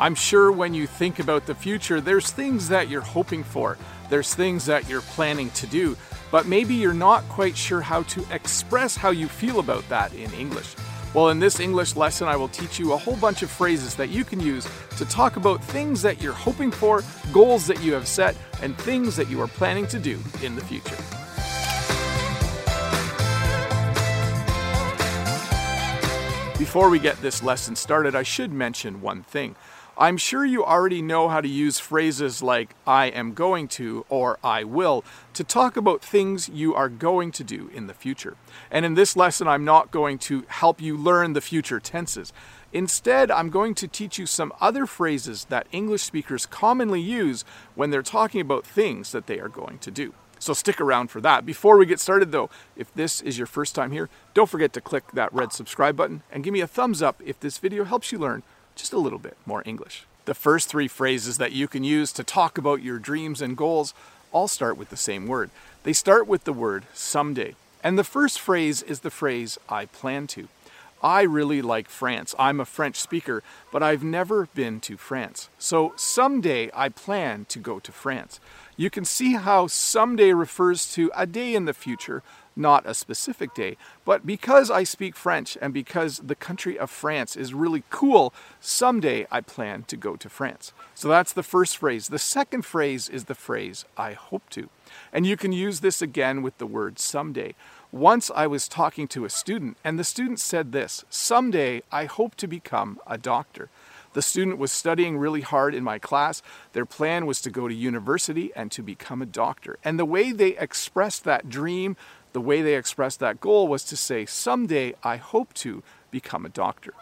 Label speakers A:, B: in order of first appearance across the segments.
A: I'm sure when you think about the future, there's things that you're hoping for, there's things that you're planning to do, but maybe you're not quite sure how to express how you feel about that in English. Well, in this English lesson, I will teach you a whole bunch of phrases that you can use to talk about things that you're hoping for, goals that you have set, and things that you are planning to do in the future. Before we get this lesson started, I should mention one thing. I'm sure you already know how to use phrases like I am going to or I will to talk about things you are going to do in the future. And in this lesson, I'm not going to help you learn the future tenses. Instead, I'm going to teach you some other phrases that English speakers commonly use when they're talking about things that they are going to do. So stick around for that. Before we get started, though, if this is your first time here, don't forget to click that red subscribe button and give me a thumbs up if this video helps you learn just a little bit more English. The first three phrases that you can use to talk about your dreams and goals all start with the same word. They start with the word someday. And the first phrase is the phrase I plan to. I really like France. I'm a French speaker, but I've never been to France. So someday I plan to go to France. You can see how someday refers to a day in the future, not a specific day. But because I speak French and because the country of France is really cool, someday I plan to go to France. So that's the first phrase. The second phrase is the phrase I hope to. And you can use this again with the word someday. Once I was talking to a student, and the student said this Someday I hope to become a doctor. The student was studying really hard in my class. Their plan was to go to university and to become a doctor. And the way they expressed that dream, the way they expressed that goal was to say, Someday I hope to become a doctor.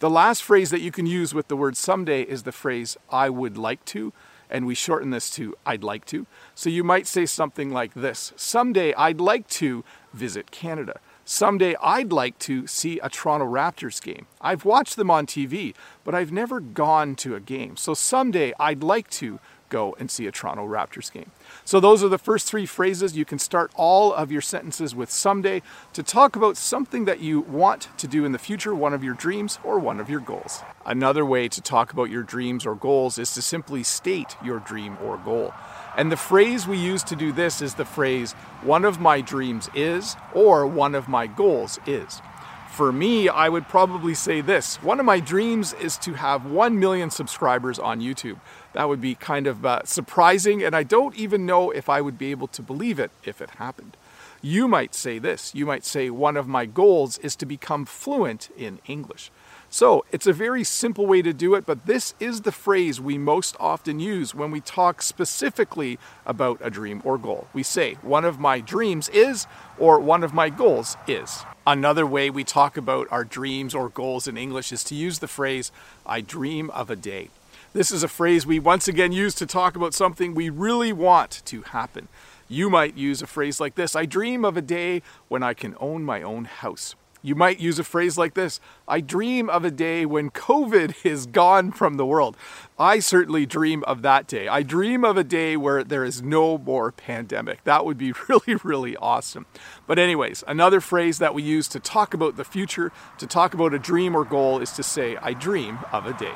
A: The last phrase that you can use with the word someday is the phrase I would like to and we shorten this to I'd like to. So you might say something like this Someday I'd like to visit Canada. Someday I'd like to see a Toronto Raptors game. I've watched them on TV, but I've never gone to a game. So someday I'd like to go and see a Toronto Raptors game. So, those are the first three phrases. You can start all of your sentences with someday to talk about something that you want to do in the future, one of your dreams or one of your goals. Another way to talk about your dreams or goals is to simply state your dream or goal. And the phrase we use to do this is the phrase, one of my dreams is, or one of my goals is. For me, I would probably say this one of my dreams is to have 1 million subscribers on YouTube. That would be kind of uh, surprising, and I don't even know if I would be able to believe it if it happened. You might say this you might say, One of my goals is to become fluent in English. So it's a very simple way to do it, but this is the phrase we most often use when we talk specifically about a dream or goal. We say, One of my dreams is, or one of my goals is. Another way we talk about our dreams or goals in English is to use the phrase, I dream of a day. This is a phrase we once again use to talk about something we really want to happen. You might use a phrase like this I dream of a day when I can own my own house. You might use a phrase like this I dream of a day when COVID is gone from the world. I certainly dream of that day. I dream of a day where there is no more pandemic. That would be really, really awesome. But, anyways, another phrase that we use to talk about the future, to talk about a dream or goal, is to say, I dream of a day.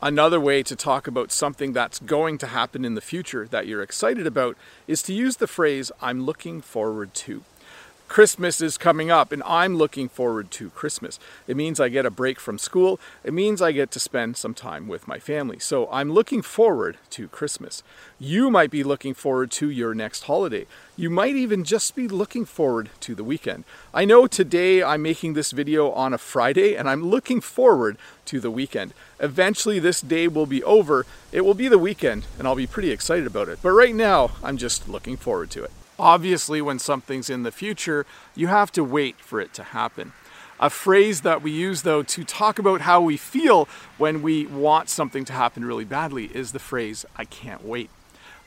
A: Another way to talk about something that's going to happen in the future that you're excited about is to use the phrase, I'm looking forward to. Christmas is coming up and I'm looking forward to Christmas. It means I get a break from school. It means I get to spend some time with my family. So I'm looking forward to Christmas. You might be looking forward to your next holiday. You might even just be looking forward to the weekend. I know today I'm making this video on a Friday and I'm looking forward to the weekend. Eventually this day will be over. It will be the weekend and I'll be pretty excited about it. But right now I'm just looking forward to it. Obviously, when something's in the future, you have to wait for it to happen. A phrase that we use, though, to talk about how we feel when we want something to happen really badly is the phrase, I can't wait.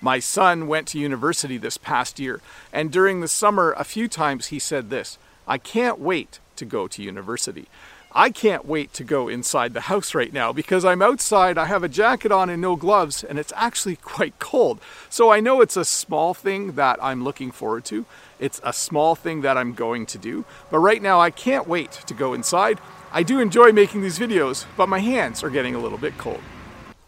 A: My son went to university this past year, and during the summer, a few times he said this I can't wait to go to university. I can't wait to go inside the house right now because I'm outside, I have a jacket on and no gloves, and it's actually quite cold. So I know it's a small thing that I'm looking forward to. It's a small thing that I'm going to do. But right now, I can't wait to go inside. I do enjoy making these videos, but my hands are getting a little bit cold.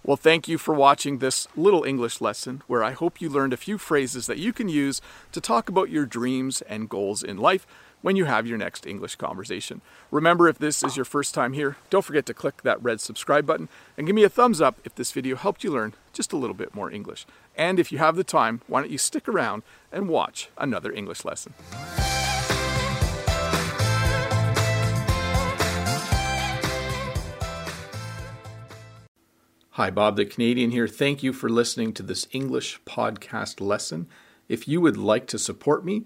A: Well, thank you for watching this little English lesson where I hope you learned a few phrases that you can use to talk about your dreams and goals in life when you have your next English conversation. Remember, if this is your first time here, don't forget to click that red subscribe button and give me a thumbs up if this video helped you learn just a little bit more English. And if you have the time, why don't you stick around and watch another English lesson. Hi, Bob the Canadian here. Thank you for listening to this English podcast lesson. If you would like to support me,